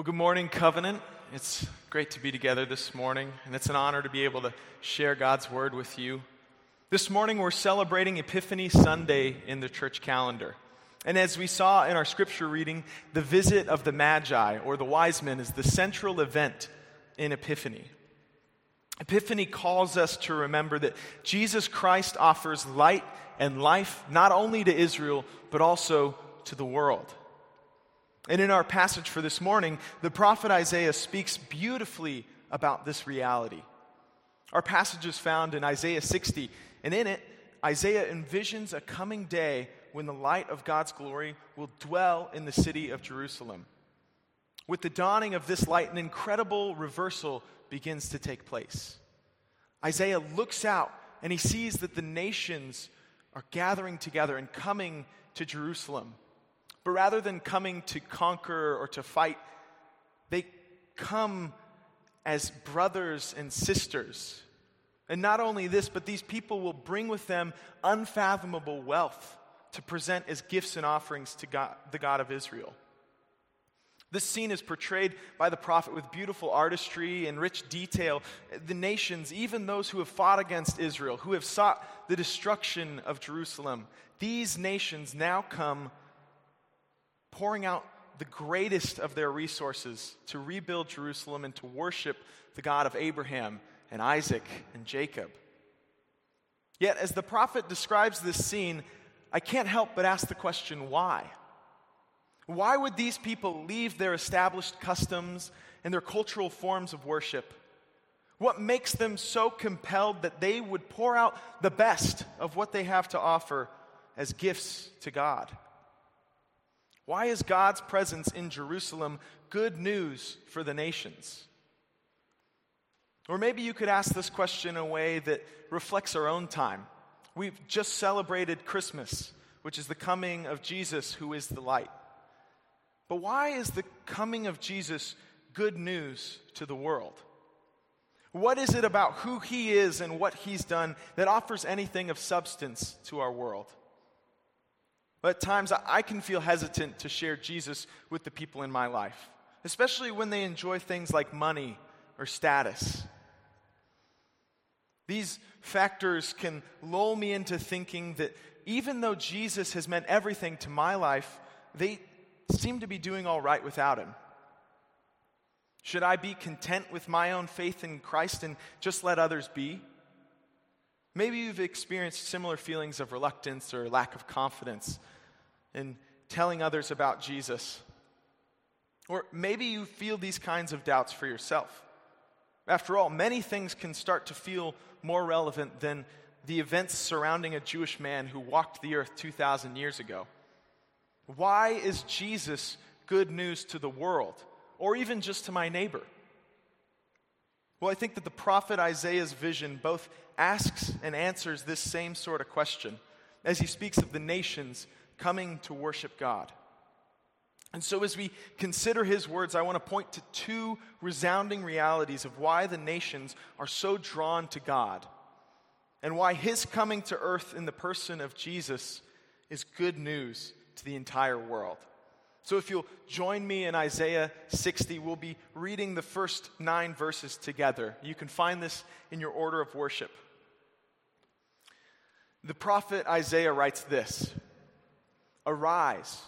Well, good morning, Covenant. It's great to be together this morning, and it's an honor to be able to share God's word with you. This morning, we're celebrating Epiphany Sunday in the church calendar. And as we saw in our scripture reading, the visit of the Magi, or the wise men, is the central event in Epiphany. Epiphany calls us to remember that Jesus Christ offers light and life not only to Israel, but also to the world. And in our passage for this morning, the prophet Isaiah speaks beautifully about this reality. Our passage is found in Isaiah 60, and in it, Isaiah envisions a coming day when the light of God's glory will dwell in the city of Jerusalem. With the dawning of this light, an incredible reversal begins to take place. Isaiah looks out and he sees that the nations are gathering together and coming to Jerusalem. But rather than coming to conquer or to fight, they come as brothers and sisters. And not only this, but these people will bring with them unfathomable wealth to present as gifts and offerings to God, the God of Israel. This scene is portrayed by the prophet with beautiful artistry and rich detail. The nations, even those who have fought against Israel, who have sought the destruction of Jerusalem, these nations now come pouring out the greatest of their resources to rebuild Jerusalem and to worship the God of Abraham and Isaac and Jacob. Yet, as the prophet describes this scene, I can't help but ask the question why? Why would these people leave their established customs and their cultural forms of worship? What makes them so compelled that they would pour out the best of what they have to offer as gifts to God? Why is God's presence in Jerusalem good news for the nations? Or maybe you could ask this question in a way that reflects our own time. We've just celebrated Christmas, which is the coming of Jesus, who is the light. But why is the coming of Jesus good news to the world? What is it about who he is and what he's done that offers anything of substance to our world? But at times I can feel hesitant to share Jesus with the people in my life, especially when they enjoy things like money or status. These factors can lull me into thinking that even though Jesus has meant everything to my life, they seem to be doing all right without him. Should I be content with my own faith in Christ and just let others be? Maybe you've experienced similar feelings of reluctance or lack of confidence in telling others about Jesus. Or maybe you feel these kinds of doubts for yourself. After all, many things can start to feel more relevant than the events surrounding a Jewish man who walked the earth 2,000 years ago. Why is Jesus good news to the world, or even just to my neighbor? Well, I think that the prophet Isaiah's vision both asks and answers this same sort of question as he speaks of the nations coming to worship God. And so, as we consider his words, I want to point to two resounding realities of why the nations are so drawn to God and why his coming to earth in the person of Jesus is good news to the entire world. So, if you'll join me in Isaiah 60, we'll be reading the first nine verses together. You can find this in your order of worship. The prophet Isaiah writes this Arise,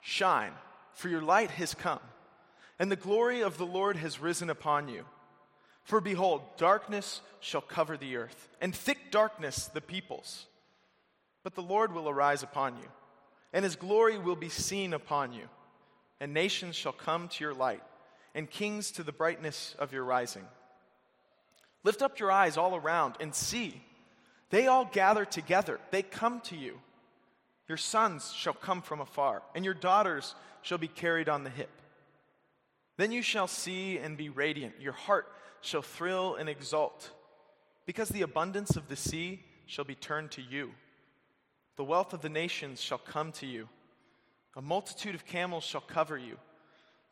shine, for your light has come, and the glory of the Lord has risen upon you. For behold, darkness shall cover the earth, and thick darkness the peoples. But the Lord will arise upon you, and his glory will be seen upon you, and nations shall come to your light, and kings to the brightness of your rising. Lift up your eyes all around and see. They all gather together, they come to you. Your sons shall come from afar, and your daughters shall be carried on the hip. Then you shall see and be radiant. Your heart shall thrill and exult, because the abundance of the sea shall be turned to you. The wealth of the nations shall come to you. A multitude of camels shall cover you.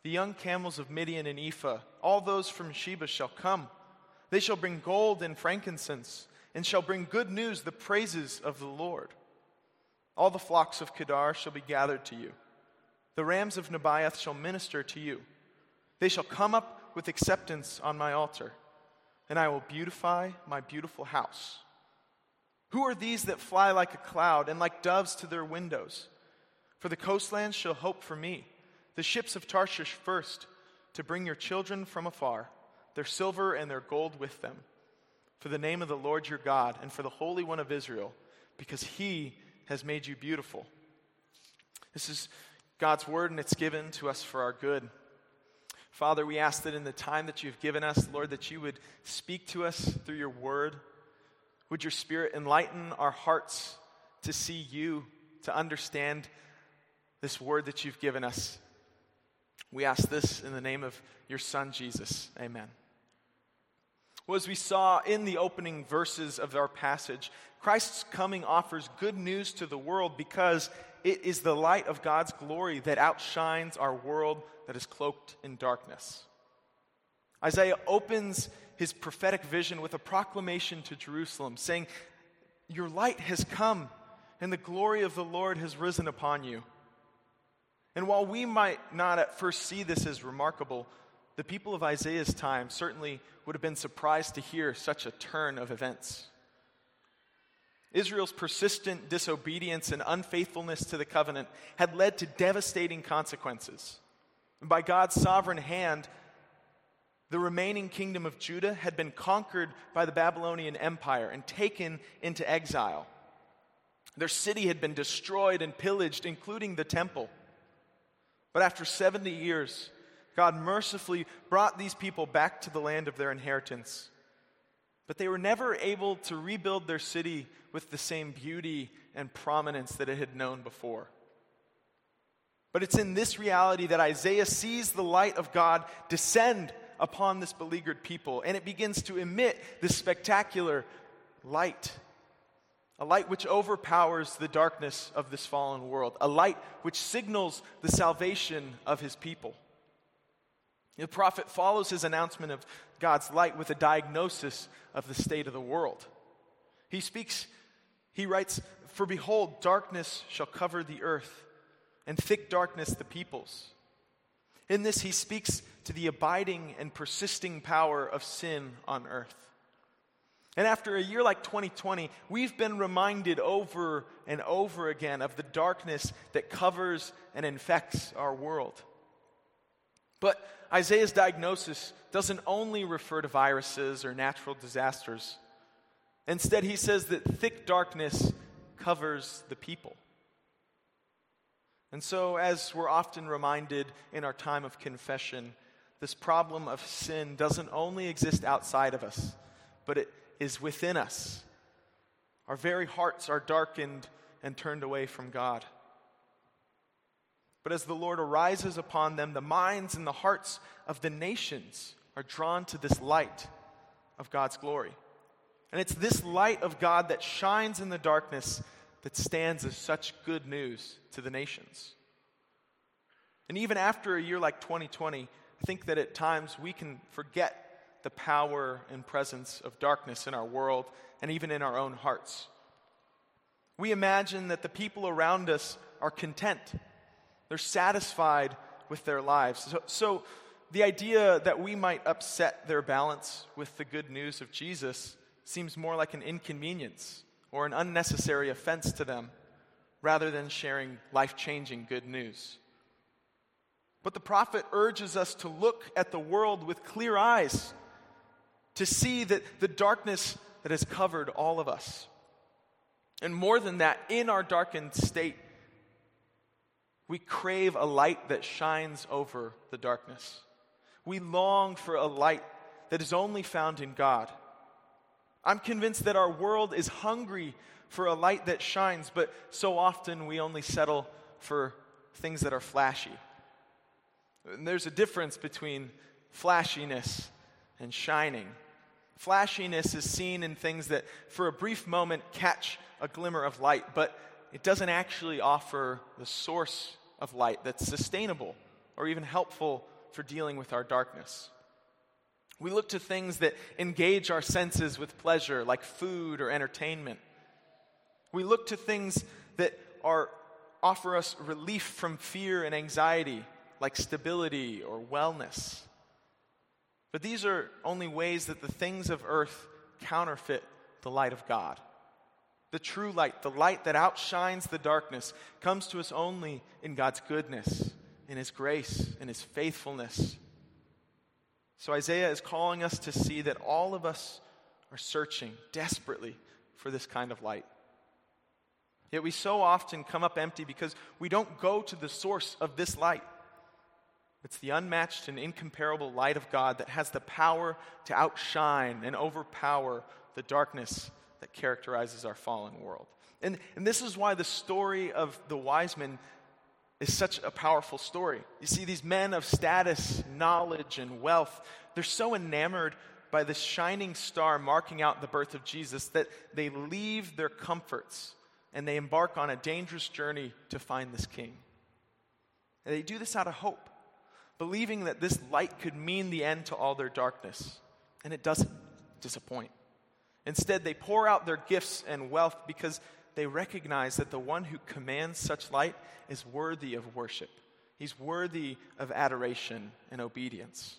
The young camels of Midian and Ephah, all those from Sheba shall come. They shall bring gold and frankincense, and shall bring good news, the praises of the Lord. All the flocks of Kedar shall be gathered to you. The rams of Nebaioth shall minister to you. They shall come up with acceptance on my altar, and I will beautify my beautiful house. Who are these that fly like a cloud and like doves to their windows? For the coastlands shall hope for me, the ships of Tarshish first, to bring your children from afar, their silver and their gold with them, for the name of the Lord your God and for the Holy One of Israel, because he has made you beautiful. This is God's word, and it's given to us for our good. Father, we ask that in the time that you've given us, Lord, that you would speak to us through your word. Would your spirit enlighten our hearts to see you, to understand this word that you've given us? We ask this in the name of your Son, Jesus. Amen. Well, as we saw in the opening verses of our passage, Christ's coming offers good news to the world because it is the light of God's glory that outshines our world that is cloaked in darkness. Isaiah opens his prophetic vision with a proclamation to Jerusalem saying, Your light has come, and the glory of the Lord has risen upon you. And while we might not at first see this as remarkable, the people of Isaiah's time certainly would have been surprised to hear such a turn of events. Israel's persistent disobedience and unfaithfulness to the covenant had led to devastating consequences. And by God's sovereign hand, the remaining kingdom of Judah had been conquered by the Babylonian Empire and taken into exile. Their city had been destroyed and pillaged, including the temple. But after 70 years, God mercifully brought these people back to the land of their inheritance. But they were never able to rebuild their city with the same beauty and prominence that it had known before. But it's in this reality that Isaiah sees the light of God descend upon this beleaguered people, and it begins to emit this spectacular light. A light which overpowers the darkness of this fallen world, a light which signals the salvation of his people. The prophet follows his announcement of God's light with a diagnosis of the state of the world. He speaks, he writes, For behold, darkness shall cover the earth, and thick darkness the peoples. In this, he speaks to the abiding and persisting power of sin on earth. And after a year like 2020, we've been reminded over and over again of the darkness that covers and infects our world. But Isaiah's diagnosis doesn't only refer to viruses or natural disasters. Instead, he says that thick darkness covers the people. And so, as we're often reminded in our time of confession, this problem of sin doesn't only exist outside of us, but it is within us. Our very hearts are darkened and turned away from God. But as the Lord arises upon them, the minds and the hearts of the nations are drawn to this light of God's glory. And it's this light of God that shines in the darkness that stands as such good news to the nations. And even after a year like 2020, I think that at times we can forget the power and presence of darkness in our world and even in our own hearts. We imagine that the people around us are content, they're satisfied with their lives. So, so, the idea that we might upset their balance with the good news of Jesus seems more like an inconvenience or an unnecessary offense to them rather than sharing life changing good news. But the prophet urges us to look at the world with clear eyes, to see that the darkness that has covered all of us. And more than that, in our darkened state, we crave a light that shines over the darkness. We long for a light that is only found in God. I'm convinced that our world is hungry for a light that shines, but so often we only settle for things that are flashy. And there's a difference between flashiness and shining. Flashiness is seen in things that, for a brief moment, catch a glimmer of light, but it doesn't actually offer the source of light that's sustainable or even helpful for dealing with our darkness. We look to things that engage our senses with pleasure, like food or entertainment. We look to things that are, offer us relief from fear and anxiety, like stability or wellness. But these are only ways that the things of earth counterfeit the light of God. The true light, the light that outshines the darkness, comes to us only in God's goodness, in His grace, in His faithfulness. So Isaiah is calling us to see that all of us are searching desperately for this kind of light. Yet we so often come up empty because we don't go to the source of this light. It's the unmatched and incomparable light of God that has the power to outshine and overpower the darkness that characterizes our fallen world. And, and this is why the story of the wise men is such a powerful story. You see, these men of status, knowledge, and wealth, they're so enamored by this shining star marking out the birth of Jesus that they leave their comforts and they embark on a dangerous journey to find this king. And they do this out of hope, believing that this light could mean the end to all their darkness. And it doesn't disappoint. Instead, they pour out their gifts and wealth because they recognize that the one who commands such light is worthy of worship. He's worthy of adoration and obedience.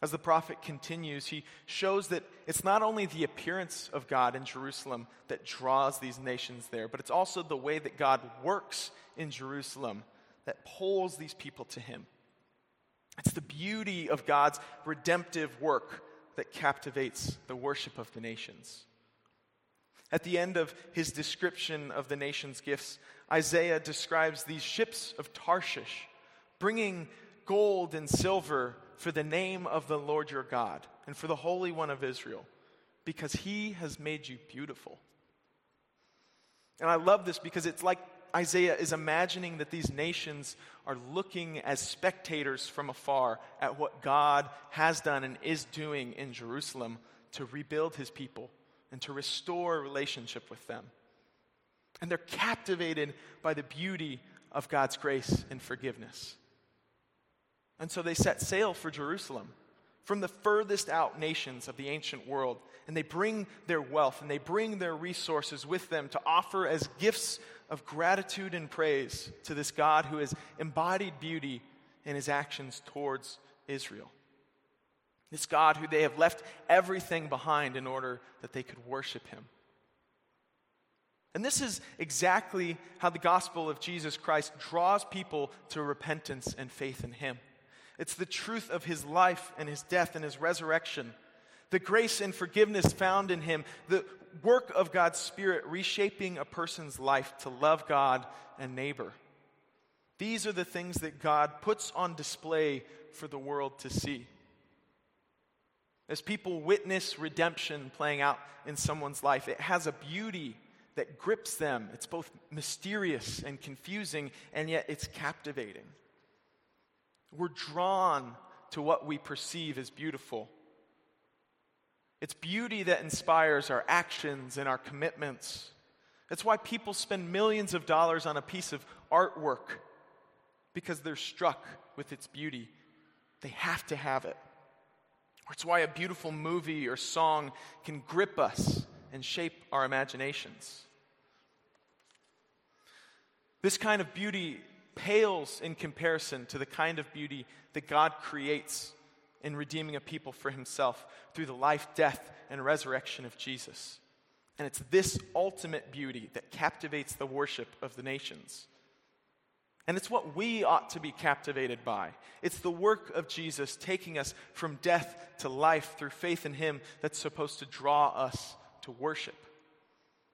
As the prophet continues, he shows that it's not only the appearance of God in Jerusalem that draws these nations there, but it's also the way that God works in Jerusalem that pulls these people to him. It's the beauty of God's redemptive work that captivates the worship of the nations. At the end of his description of the nation's gifts, Isaiah describes these ships of Tarshish bringing gold and silver for the name of the Lord your God and for the Holy One of Israel, because he has made you beautiful. And I love this because it's like Isaiah is imagining that these nations are looking as spectators from afar at what God has done and is doing in Jerusalem to rebuild his people and to restore relationship with them. And they're captivated by the beauty of God's grace and forgiveness. And so they set sail for Jerusalem from the furthest out nations of the ancient world. And they bring their wealth and they bring their resources with them to offer as gifts of gratitude and praise to this God who has embodied beauty in his actions towards Israel. This God who they have left everything behind in order that they could worship him. And this is exactly how the gospel of Jesus Christ draws people to repentance and faith in him. It's the truth of his life and his death and his resurrection, the grace and forgiveness found in him, the work of God's Spirit reshaping a person's life to love God and neighbor. These are the things that God puts on display for the world to see. As people witness redemption playing out in someone's life, it has a beauty that grips them. It's both mysterious and confusing, and yet it's captivating. We're drawn to what we perceive as beautiful. It's beauty that inspires our actions and our commitments. That's why people spend millions of dollars on a piece of artwork because they're struck with its beauty. They have to have it. Or It's why a beautiful movie or song can grip us and shape our imaginations. This kind of beauty pales in comparison to the kind of beauty that God creates in redeeming a people for himself through the life, death, and resurrection of Jesus. And it's this ultimate beauty that captivates the worship of the nations. And it's what we ought to be captivated by. It's the work of Jesus taking us from death to life through faith in Him that's supposed to draw us to worship,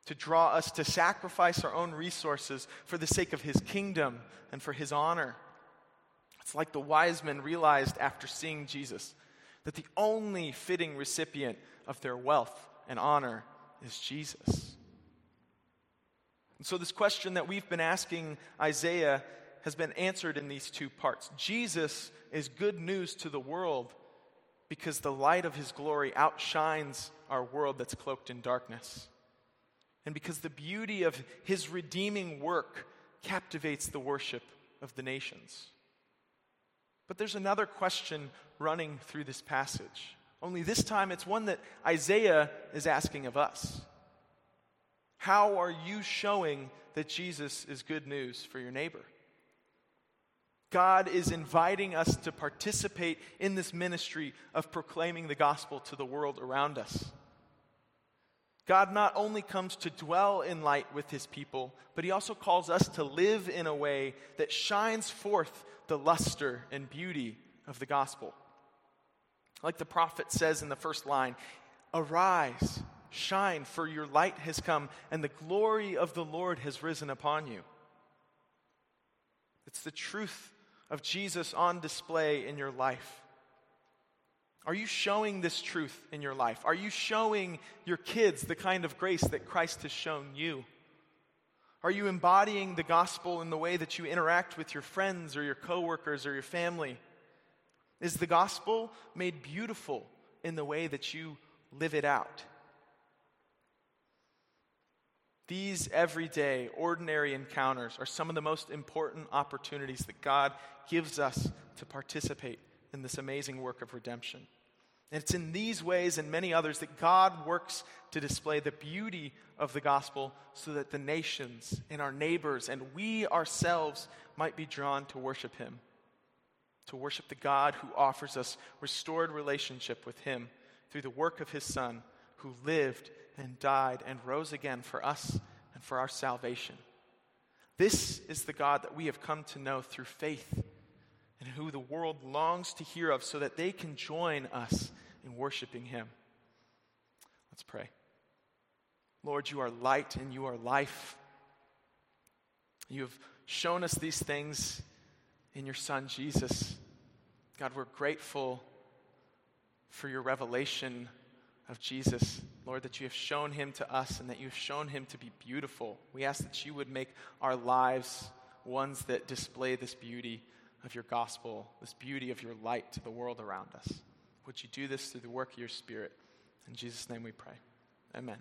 to draw us to sacrifice our own resources for the sake of His kingdom and for His honor. It's like the wise men realized after seeing Jesus that the only fitting recipient of their wealth and honor is Jesus. And so, this question that we've been asking Isaiah has been answered in these two parts. Jesus is good news to the world because the light of his glory outshines our world that's cloaked in darkness. And because the beauty of his redeeming work captivates the worship of the nations. But there's another question running through this passage. Only this time it's one that Isaiah is asking of us. How are you showing that Jesus is good news for your neighbor? God is inviting us to participate in this ministry of proclaiming the gospel to the world around us. God not only comes to dwell in light with his people, but he also calls us to live in a way that shines forth the luster and beauty of the gospel. Like the prophet says in the first line Arise, shine, for your light has come, and the glory of the Lord has risen upon you. It's the truth of Jesus on display in your life. Are you showing this truth in your life? Are you showing your kids the kind of grace that Christ has shown you? Are you embodying the gospel in the way that you interact with your friends or your coworkers or your family? Is the gospel made beautiful in the way that you live it out? These everyday, ordinary encounters are some of the most important opportunities that God gives us to participate in this amazing work of redemption. And it's in these ways and many others that God works to display the beauty of the gospel so that the nations and our neighbors and we ourselves might be drawn to worship Him, to worship the God who offers us restored relationship with Him through the work of His Son, who lived and died and rose again for us and for our salvation. This is the God that we have come to know through faith and who the world longs to hear of so that they can join us in worshiping Him. Let's pray. Lord, you are light and you are life. You have shown us these things in your Son, Jesus. God, we're grateful for your revelation of Jesus. Lord, that you have shown him to us and that you've shown him to be beautiful. We ask that you would make our lives ones that display this beauty of your gospel, this beauty of your light to the world around us. Would you do this through the work of your Spirit? In Jesus' name we pray. Amen.